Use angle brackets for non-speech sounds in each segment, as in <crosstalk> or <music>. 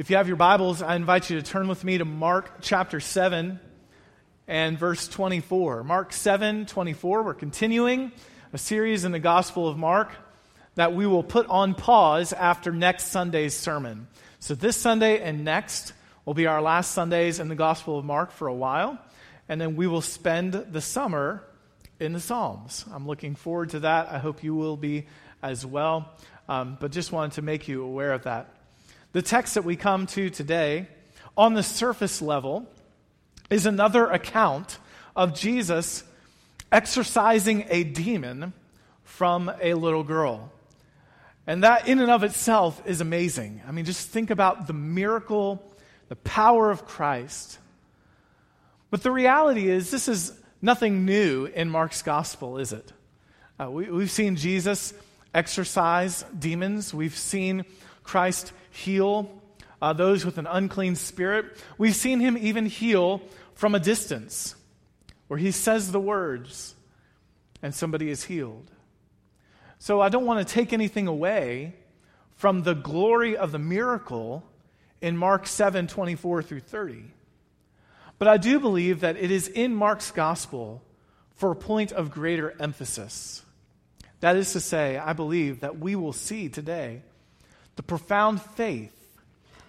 If you have your Bibles, I invite you to turn with me to Mark chapter 7 and verse 24. Mark 7 24. We're continuing a series in the Gospel of Mark that we will put on pause after next Sunday's sermon. So, this Sunday and next will be our last Sundays in the Gospel of Mark for a while, and then we will spend the summer in the Psalms. I'm looking forward to that. I hope you will be as well. Um, but just wanted to make you aware of that. The text that we come to today, on the surface level, is another account of Jesus exorcising a demon from a little girl. And that, in and of itself, is amazing. I mean, just think about the miracle, the power of Christ. But the reality is, this is nothing new in Mark's gospel, is it? Uh, we, we've seen Jesus exorcise demons, we've seen Christ heal uh, those with an unclean spirit. We've seen him even heal from a distance, where he says the words and somebody is healed. So I don't want to take anything away from the glory of the miracle in Mark 7 24 through 30. But I do believe that it is in Mark's gospel for a point of greater emphasis. That is to say, I believe that we will see today the profound faith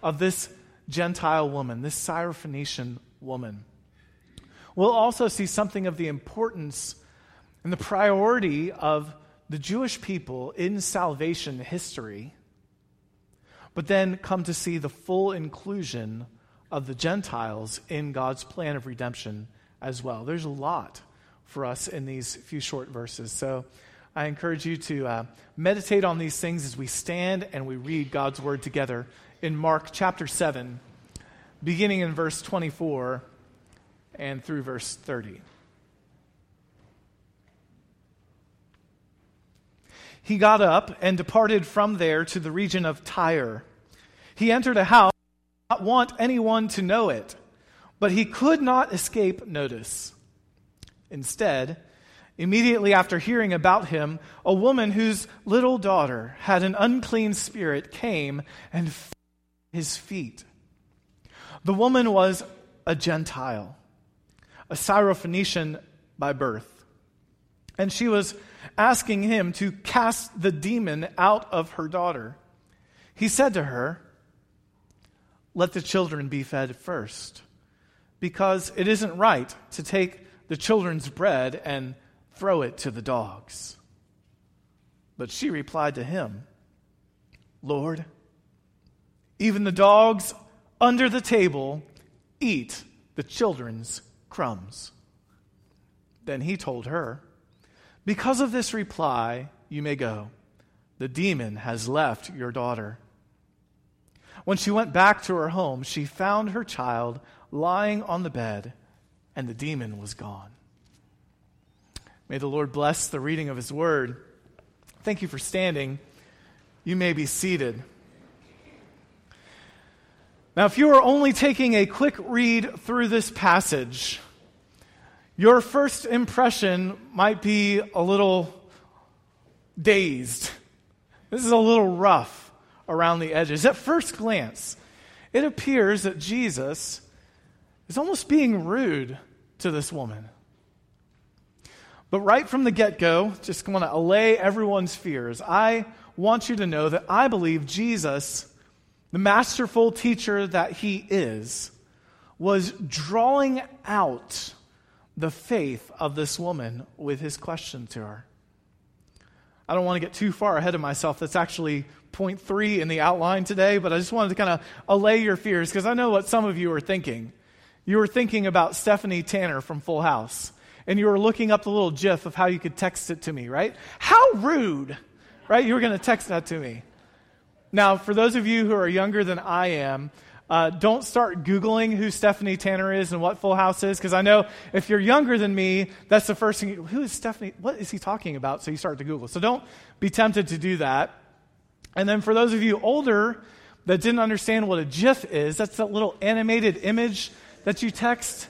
of this Gentile woman, this Syrophoenician woman. We'll also see something of the importance and the priority of the Jewish people in salvation history, but then come to see the full inclusion of the Gentiles in God's plan of redemption as well. There's a lot for us in these few short verses. So, I encourage you to uh, meditate on these things as we stand and we read God's word together in Mark chapter 7, beginning in verse 24 and through verse 30. He got up and departed from there to the region of Tyre. He entered a house, did not want anyone to know it, but he could not escape notice. Instead, Immediately after hearing about him, a woman whose little daughter had an unclean spirit came and fell at his feet. The woman was a Gentile, a Syrophoenician by birth, and she was asking him to cast the demon out of her daughter. He said to her, Let the children be fed first, because it isn't right to take the children's bread and Throw it to the dogs. But she replied to him, Lord, even the dogs under the table eat the children's crumbs. Then he told her, Because of this reply, you may go. The demon has left your daughter. When she went back to her home, she found her child lying on the bed, and the demon was gone. May the Lord bless the reading of His word. Thank you for standing. You may be seated. Now, if you are only taking a quick read through this passage, your first impression might be a little dazed. This is a little rough around the edges. At first glance, it appears that Jesus is almost being rude to this woman. But right from the get go, just want to allay everyone's fears. I want you to know that I believe Jesus, the masterful teacher that he is, was drawing out the faith of this woman with his question to her. I don't want to get too far ahead of myself. That's actually point three in the outline today, but I just wanted to kind of allay your fears because I know what some of you are thinking. You were thinking about Stephanie Tanner from Full House and you were looking up the little gif of how you could text it to me, right? How rude, right? You were going to text that to me. Now, for those of you who are younger than I am, uh, don't start Googling who Stephanie Tanner is and what Full House is, because I know if you're younger than me, that's the first thing. You, who is Stephanie? What is he talking about? So you start to Google. So don't be tempted to do that. And then for those of you older that didn't understand what a GIF is, that's that little animated image that you text.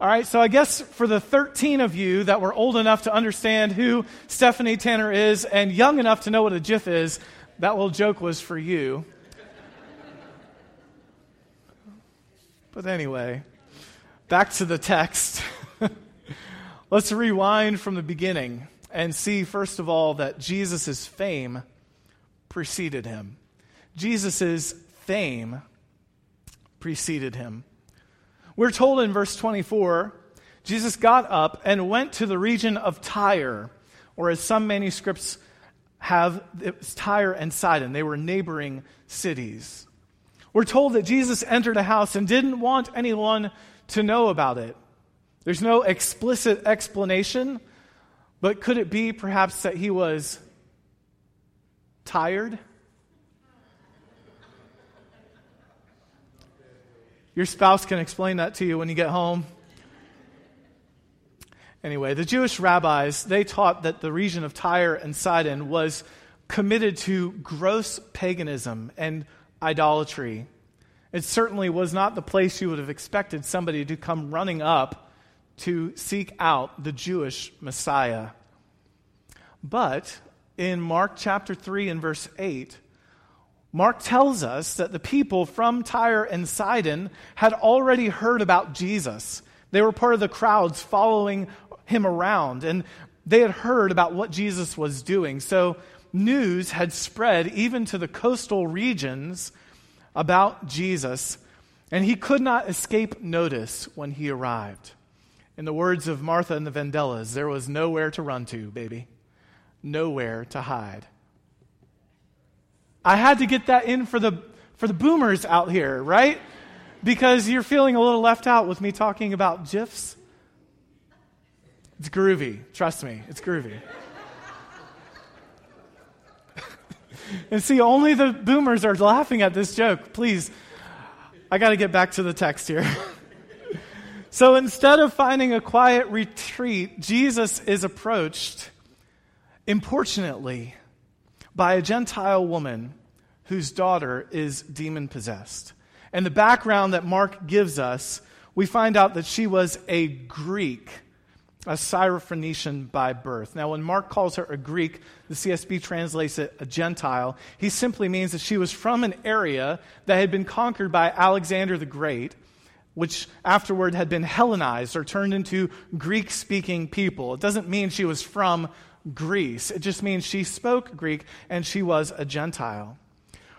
All right, so I guess for the 13 of you that were old enough to understand who Stephanie Tanner is and young enough to know what a GIF is, that little joke was for you. But anyway, back to the text. <laughs> Let's rewind from the beginning and see, first of all, that Jesus' fame preceded him. Jesus' fame preceded him. We're told in verse 24 Jesus got up and went to the region of Tyre, or as some manuscripts have, it was Tyre and Sidon. They were neighboring cities. We're told that Jesus entered a house and didn't want anyone to know about it. There's no explicit explanation, but could it be perhaps that he was tired? Your spouse can explain that to you when you get home. Anyway, the Jewish rabbis, they taught that the region of Tyre and Sidon was committed to gross paganism and idolatry. It certainly was not the place you would have expected somebody to come running up to seek out the Jewish Messiah. But in Mark chapter 3 and verse 8, Mark tells us that the people from Tyre and Sidon had already heard about Jesus. They were part of the crowds following him around, and they had heard about what Jesus was doing. So news had spread even to the coastal regions about Jesus, and he could not escape notice when he arrived. In the words of Martha and the Vandellas, there was nowhere to run to, baby, nowhere to hide. I had to get that in for the, for the boomers out here, right? Because you're feeling a little left out with me talking about GIFs. It's groovy. Trust me, it's groovy. <laughs> and see, only the boomers are laughing at this joke. Please, I got to get back to the text here. <laughs> so instead of finding a quiet retreat, Jesus is approached importunately by a Gentile woman whose daughter is demon possessed. And the background that Mark gives us, we find out that she was a Greek, a Syrophoenician by birth. Now, when Mark calls her a Greek, the CSB translates it a Gentile. He simply means that she was from an area that had been conquered by Alexander the Great, which afterward had been Hellenized or turned into Greek speaking people. It doesn't mean she was from Greece. It just means she spoke Greek and she was a Gentile.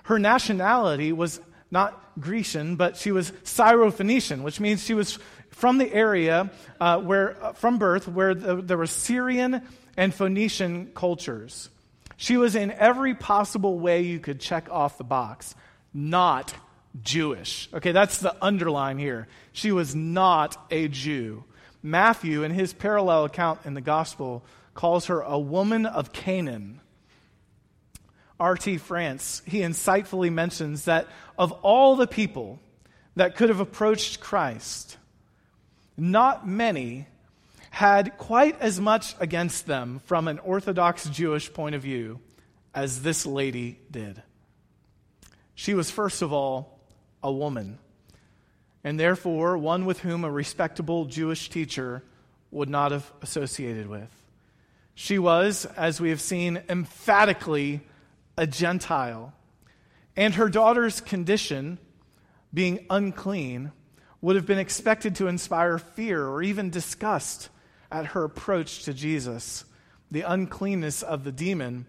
Her nationality was not Grecian, but she was Syrophoenician, which means she was from the area uh, where, uh, from birth, where the, there were Syrian and Phoenician cultures. She was in every possible way you could check off the box, not Jewish. Okay, that's the underline here. She was not a Jew. Matthew, in his parallel account in the gospel, calls her a woman of Canaan. R.T. France, he insightfully mentions that of all the people that could have approached Christ, not many had quite as much against them from an Orthodox Jewish point of view as this lady did. She was, first of all, a woman, and therefore one with whom a respectable Jewish teacher would not have associated with. She was, as we have seen, emphatically a Gentile. And her daughter's condition, being unclean, would have been expected to inspire fear or even disgust at her approach to Jesus. The uncleanness of the demon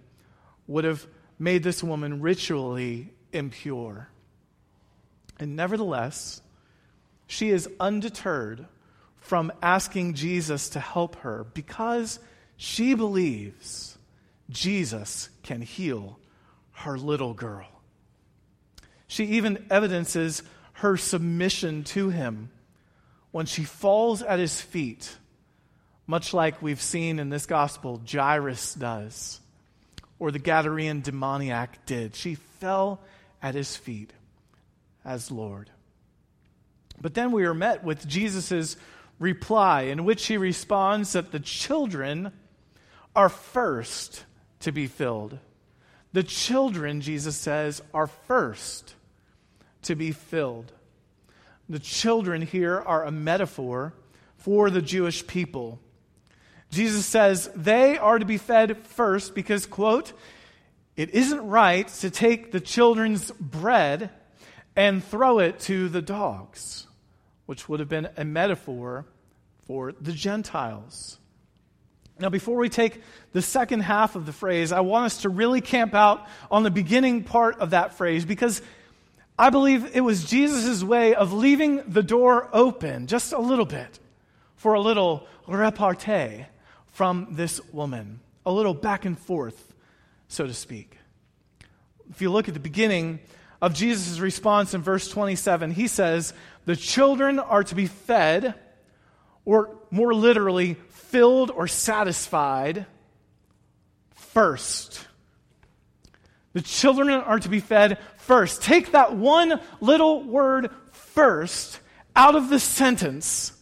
would have made this woman ritually impure. And nevertheless, she is undeterred from asking Jesus to help her because she believes Jesus can heal her little girl. She even evidences her submission to him when she falls at his feet, much like we've seen in this gospel Jairus does, or the Gadarene demoniac did. She fell at his feet as Lord. But then we are met with Jesus' reply, in which he responds that the children are first to be filled. The children, Jesus says, are first to be filled. The children here are a metaphor for the Jewish people. Jesus says they are to be fed first because, quote, it isn't right to take the children's bread and throw it to the dogs. which would have been a metaphor for the Gentiles. Now, before we take the second half of the phrase, I want us to really camp out on the beginning part of that phrase because I believe it was Jesus' way of leaving the door open just a little bit for a little repartee from this woman, a little back and forth, so to speak. If you look at the beginning of Jesus' response in verse 27, he says, The children are to be fed, or more literally, filled or satisfied first. The children are to be fed first. Take that one little word first out of the sentence,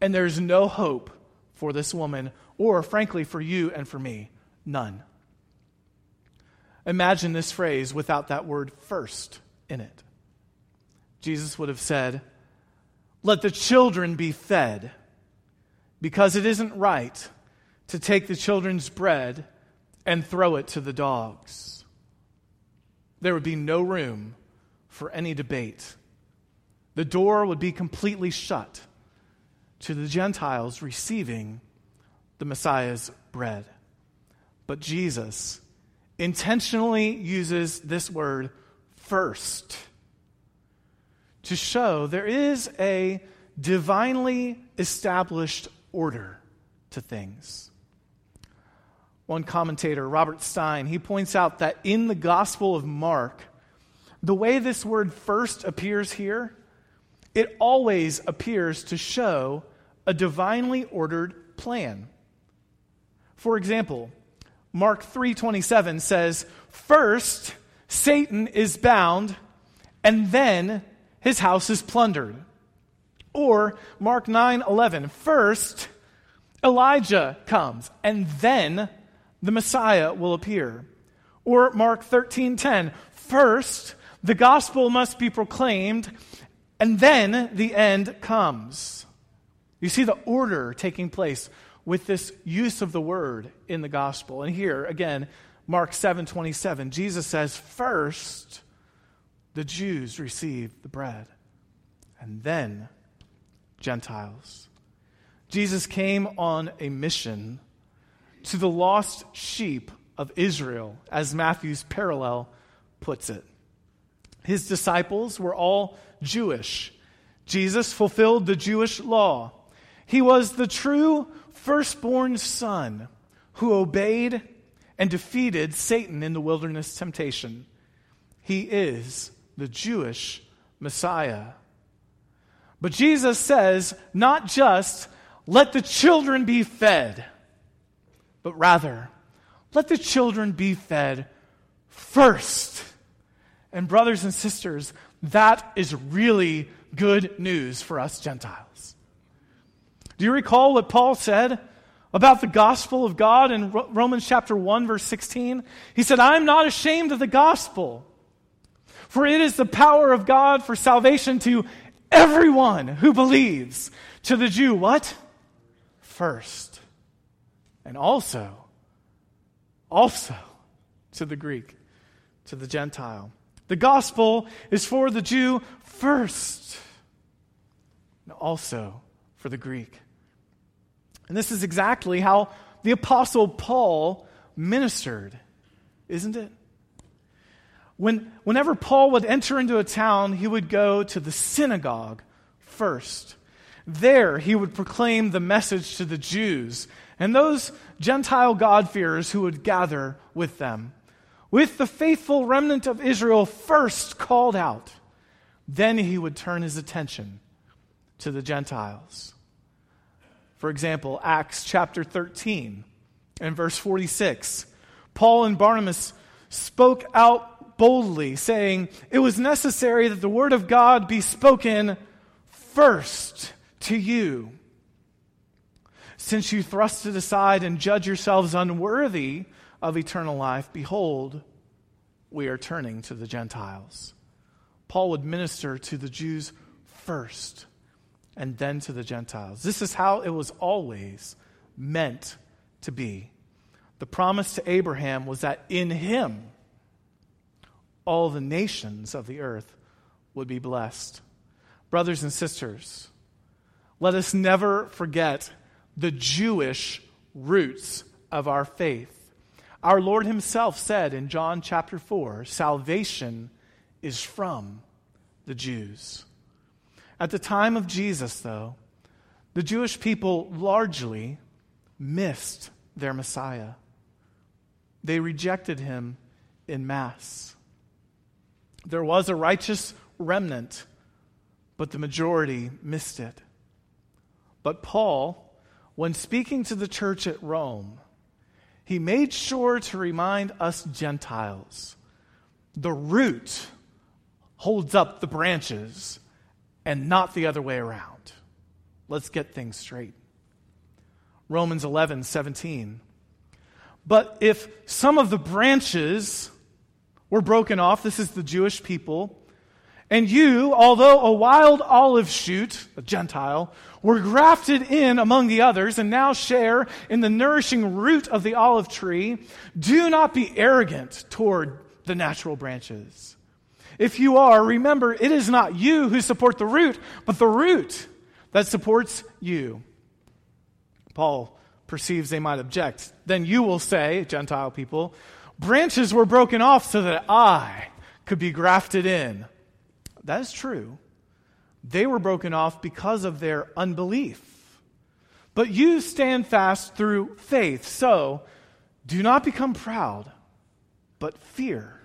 and there's no hope for this woman, or frankly, for you and for me. None. Imagine this phrase without that word first in it. Jesus would have said, Let the children be fed, because it isn't right to take the children's bread and throw it to the dogs. There would be no room for any debate. The door would be completely shut to the Gentiles receiving the Messiah's bread. But Jesus intentionally uses this word first to show there is a divinely established order to things. One commentator, Robert Stein, he points out that in the Gospel of Mark, the way this word first appears here, it always appears to show a divinely ordered plan. For example, Mark 3:27 says, "First Satan is bound, and then his house is plundered." Or Mark 9:11, first Elijah comes, and then the Messiah will appear." Or Mark 13:10, first the gospel must be proclaimed, and then the end comes." You see the order taking place with this use of the word in the gospel. And here, again, Mark 7 27, Jesus says, First, the Jews receive the bread, and then Gentiles. Jesus came on a mission to the lost sheep of Israel, as Matthew's parallel puts it. His disciples were all Jewish. Jesus fulfilled the Jewish law. He was the true firstborn son who obeyed and defeated Satan in the wilderness temptation. He is the Jewish Messiah. But Jesus says, not just let the children be fed, but rather, let the children be fed first. And, brothers and sisters, that is really good news for us Gentiles. Do you recall what Paul said about the gospel of God in Romans chapter 1 verse 16? He said, "I am not ashamed of the gospel, for it is the power of God for salvation to everyone who believes." To the Jew, what? First. And also also to the Greek, to the Gentile. The gospel is for the Jew first, and also for the Greek. And this is exactly how the Apostle Paul ministered, isn't it? When, whenever Paul would enter into a town, he would go to the synagogue first. There, he would proclaim the message to the Jews and those Gentile God-fearers who would gather with them. With the faithful remnant of Israel first called out, then he would turn his attention to the Gentiles. For example, Acts chapter 13 and verse 46. Paul and Barnabas spoke out boldly, saying, It was necessary that the word of God be spoken first to you. Since you thrust it aside and judge yourselves unworthy of eternal life, behold, we are turning to the Gentiles. Paul would minister to the Jews first and then to the Gentiles. This is how it was always meant to be. The promise to Abraham was that in him all the nations of the earth would be blessed. Brothers and sisters, let us never forget the Jewish roots of our faith. Our Lord Himself said in John chapter 4 salvation is from the Jews. At the time of Jesus, though, the Jewish people largely missed their Messiah. They rejected him in mass. There was a righteous remnant, but the majority missed it. But Paul, when speaking to the church at Rome, he made sure to remind us Gentiles the root holds up the branches and not the other way around. Let's get things straight. Romans 11, 17. But if some of the branches were broken off, this is the Jewish people, and you, although a wild olive shoot, a Gentile, were grafted in among the others and now share in the nourishing root of the olive tree, do not be arrogant toward the natural branches. If you are, remember it is not you who support the root, but the root that supports you. Paul perceives they might object. Then you will say, Gentile people, branches were broken off so that I could be grafted in. That is true. They were broken off because of their unbelief. But you stand fast through faith. So do not become proud, but fear.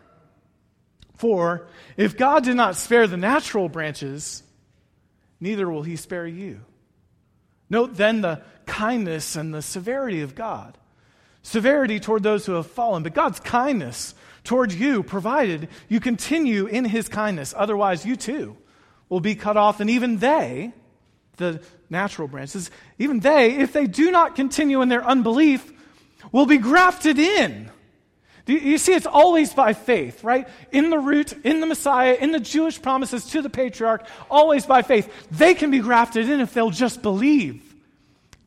For if God did not spare the natural branches, neither will he spare you. Note then the kindness and the severity of God. Severity toward those who have fallen, but God's kindness towards you, provided you continue in his kindness. Otherwise, you too will be cut off, and even they, the natural branches, even they, if they do not continue in their unbelief, will be grafted in. You see, it's always by faith, right? In the root, in the Messiah, in the Jewish promises to the patriarch, always by faith. They can be grafted in if they'll just believe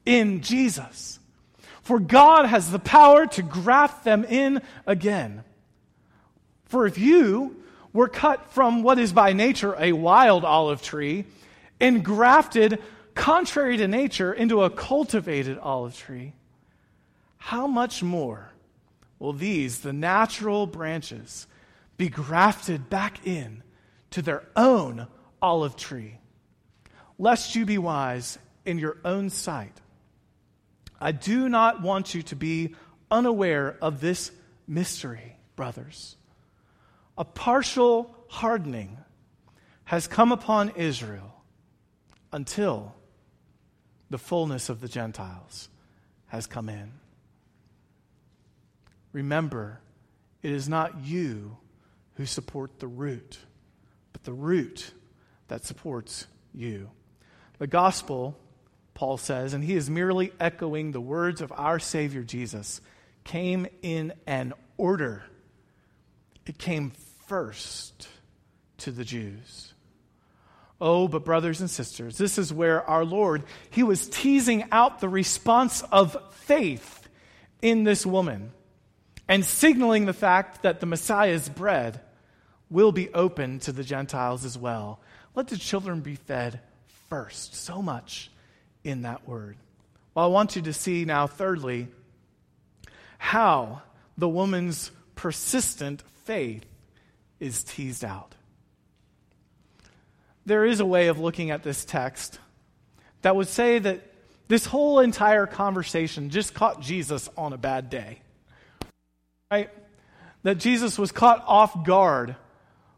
in Jesus. For God has the power to graft them in again. For if you were cut from what is by nature a wild olive tree and grafted contrary to nature into a cultivated olive tree, how much more will these, the natural branches, be grafted back in to their own olive tree? Lest you be wise in your own sight. I do not want you to be unaware of this mystery, brothers a partial hardening has come upon Israel until the fullness of the Gentiles has come in. Remember, it is not you who support the root, but the root that supports you. The gospel, Paul says, and he is merely echoing the words of our Savior Jesus, came in an order. It came first to the Jews. Oh, but brothers and sisters, this is where our Lord, he was teasing out the response of faith in this woman and signaling the fact that the Messiah's bread will be open to the Gentiles as well. Let the children be fed first. So much in that word. Well, I want you to see now, thirdly, how the woman's persistent faith is teased out. There is a way of looking at this text that would say that this whole entire conversation just caught Jesus on a bad day. Right? That Jesus was caught off guard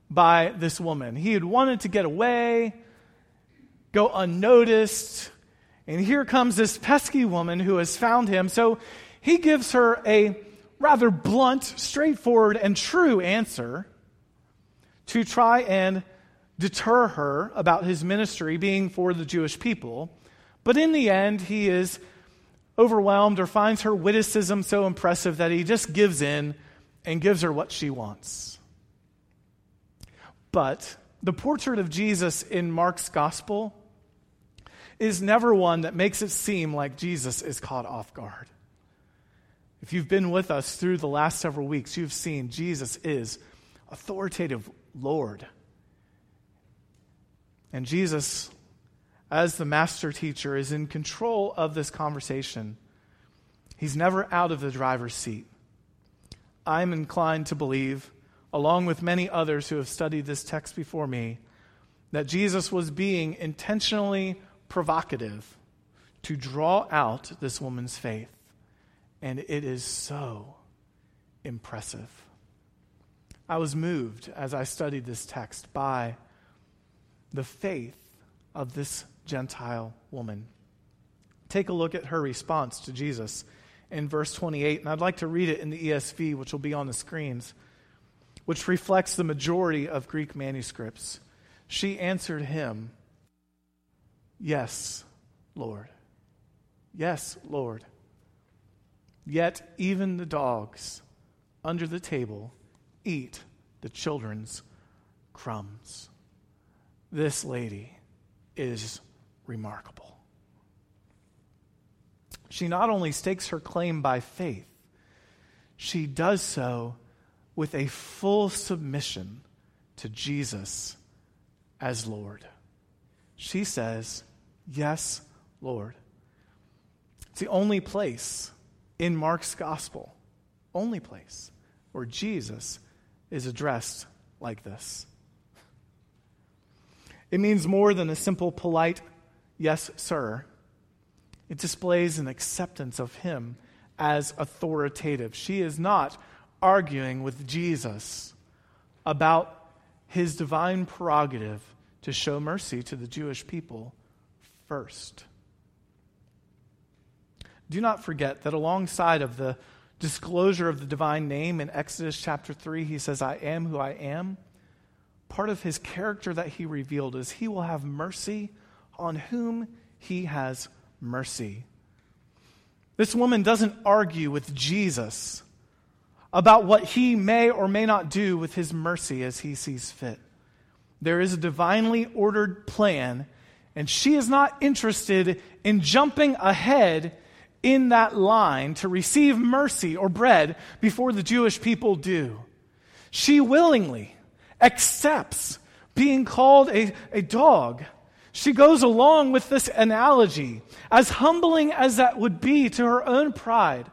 by this woman. He had wanted to get away, go unnoticed, and here comes this pesky woman who has found him. So he gives her a rather blunt, straightforward, and true answer to try and deter her about his ministry being for the Jewish people. But in the end, he is overwhelmed or finds her witticism so impressive that he just gives in and gives her what she wants. But the portrait of Jesus in Mark's gospel is never one that makes it seem like Jesus is caught off guard. If you've been with us through the last several weeks, you've seen Jesus is authoritative Lord. And Jesus, as the master teacher, is in control of this conversation. He's never out of the driver's seat. I'm inclined to believe, along with many others who have studied this text before me, that Jesus was being intentionally provocative to draw out this woman's faith. And it is so impressive. I was moved as I studied this text by the faith of this Gentile woman. Take a look at her response to Jesus in verse 28, and I'd like to read it in the ESV, which will be on the screens, which reflects the majority of Greek manuscripts. She answered him, Yes, Lord. Yes, Lord. Yet even the dogs under the table eat the children's crumbs. This lady is remarkable. She not only stakes her claim by faith, she does so with a full submission to Jesus as Lord. She says, Yes, Lord. It's the only place in Mark's gospel, only place where Jesus is addressed like this. It means more than a simple, polite, yes, sir. It displays an acceptance of him as authoritative. She is not arguing with Jesus about his divine prerogative to show mercy to the Jewish people first. Do not forget that alongside of the disclosure of the divine name in Exodus chapter 3, he says, I am who I am. Part of his character that he revealed is he will have mercy on whom he has mercy. This woman doesn't argue with Jesus about what he may or may not do with his mercy as he sees fit. There is a divinely ordered plan, and she is not interested in jumping ahead in that line to receive mercy or bread before the Jewish people do. She willingly accepts being called a, a dog. She goes along with this analogy, as humbling as that would be to her own pride,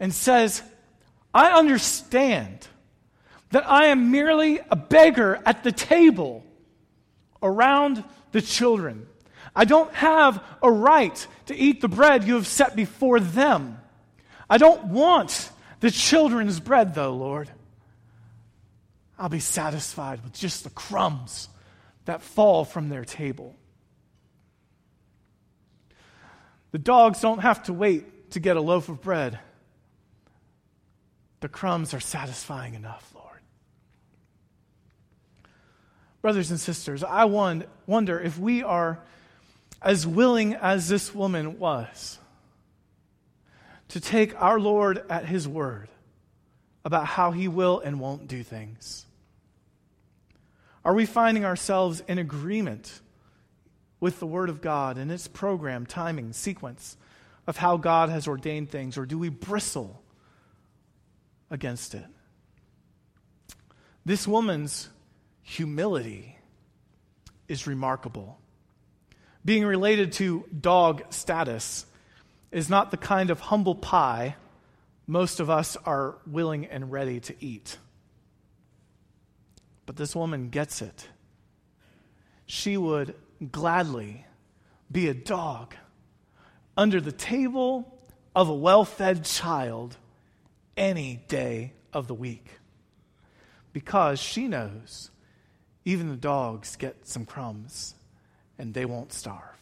and says, I understand that I am merely a beggar at the table around the children. I don't have a right to eat the bread you have set before them. I don't want the children's bread, though, Lord. I'll be satisfied with just the crumbs that fall from their table. The dogs don't have to wait to get a loaf of bread. The crumbs are satisfying enough, Lord. Brothers and sisters, I wonder if we are as willing as this woman was to take our Lord at his word about how he will and won't do things. Are we finding ourselves in agreement with the Word of God and its program, timing, sequence of how God has ordained things, or do we bristle against it? This woman's humility is remarkable. Being related to dog status is not the kind of humble pie most of us are willing and ready to eat. But this woman gets it. She would gladly be a dog under the table of a well fed child any day of the week because she knows even the dogs get some crumbs and they won't starve.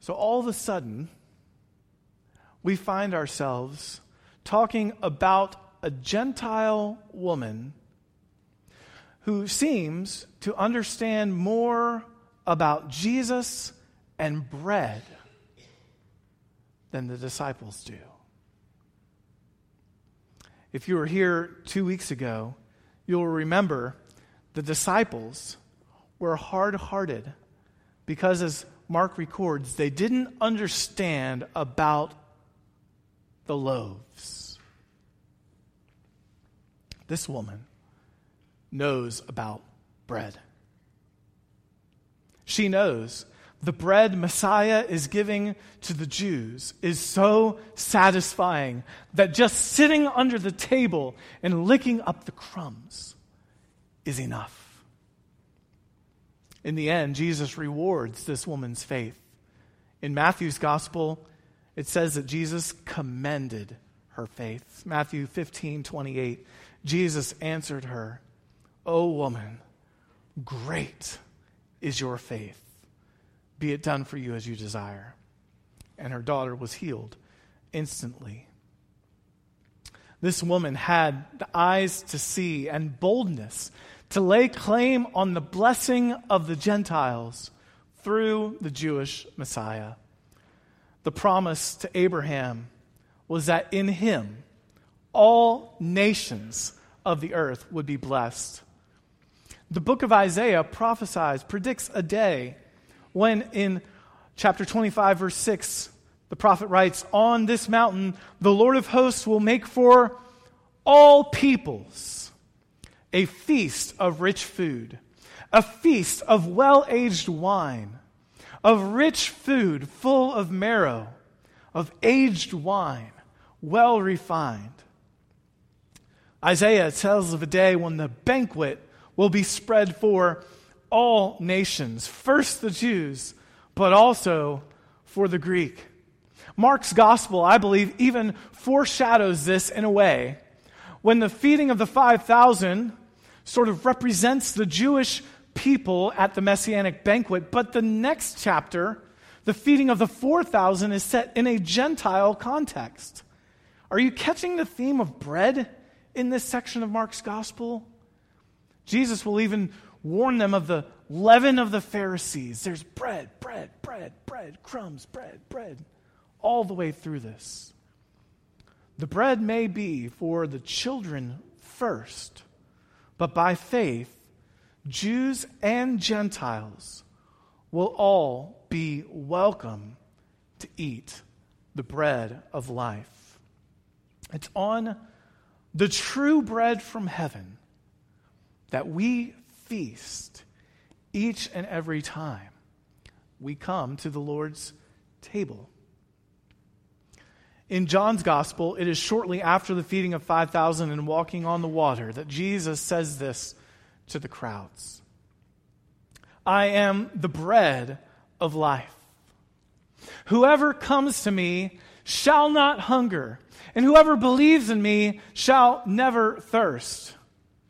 So all of a sudden, we find ourselves talking about a Gentile woman who seems to understand more about Jesus and bread than the disciples do. If you were here two weeks ago, you'll remember the disciples were hard hearted because, as Mark records, they didn't understand about the loaves. This woman knows about bread. She knows the bread Messiah is giving to the Jews is so satisfying that just sitting under the table and licking up the crumbs is enough. In the end, Jesus rewards this woman's faith. In Matthew's gospel, it says that Jesus commended her faith. Matthew 15, 28. Jesus answered her, O woman, great is your faith. Be it done for you as you desire. And her daughter was healed instantly. This woman had the eyes to see and boldness to lay claim on the blessing of the Gentiles through the Jewish Messiah. The promise to Abraham was that in him all nations of the earth would be blessed. The book of Isaiah prophesies, predicts a day when in chapter 25, verse 6, the prophet writes, On this mountain, the Lord of hosts will make for all peoples a feast of rich food, a feast of well aged wine, of rich food full of marrow, of aged wine, well refined. Isaiah tells of a day when the banquet will be spread for all nations, first the Jews, but also for the Greek. Mark's gospel, I believe, even foreshadows this in a way. When the feeding of the 5,000 sort of represents the Jewish people at the messianic banquet, but the next chapter, the feeding of the 4,000, is set in a Gentile context. Are you catching the theme of bread in this section of Mark's gospel? Jesus will even warn them of the leaven of the Pharisees. There's bread, bread, bread, bread, crumbs, bread, bread, all the way through this. The bread may be for the children first, but by faith, Jews and Gentiles will all be welcome to eat the bread of life. It's on the true bread from heaven that we feast each and every time we come to the Lord's table. In John's gospel, it is shortly after the feeding of 5,000 and walking on the water that Jesus says this to the crowds I am the bread of life. Whoever comes to me shall not hunger, and whoever believes in me shall never thirst.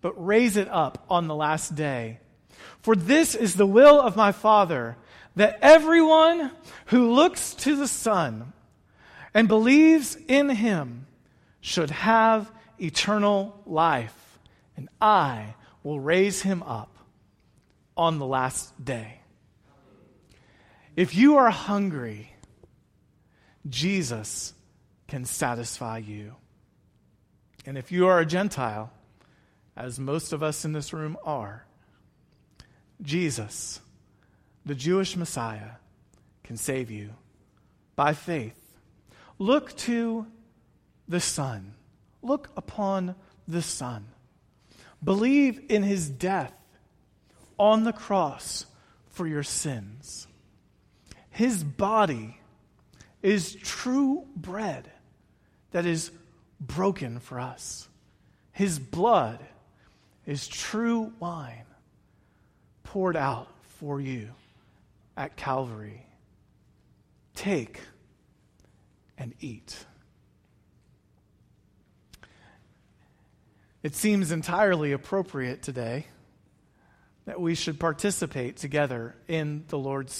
but raise it up on the last day. For this is the will of my Father, that everyone who looks to the Son and believes in him should have eternal life, and I will raise him up on the last day. If you are hungry, Jesus can satisfy you. And if you are a Gentile, as most of us in this room are, Jesus, the Jewish Messiah, can save you by faith. Look to the Son. Look upon the Son. Believe in his death on the cross for your sins. His body is true bread that is broken for us. His blood is true wine poured out for you at Calvary. Take and eat. It seems entirely appropriate today that we should participate together in the Lord's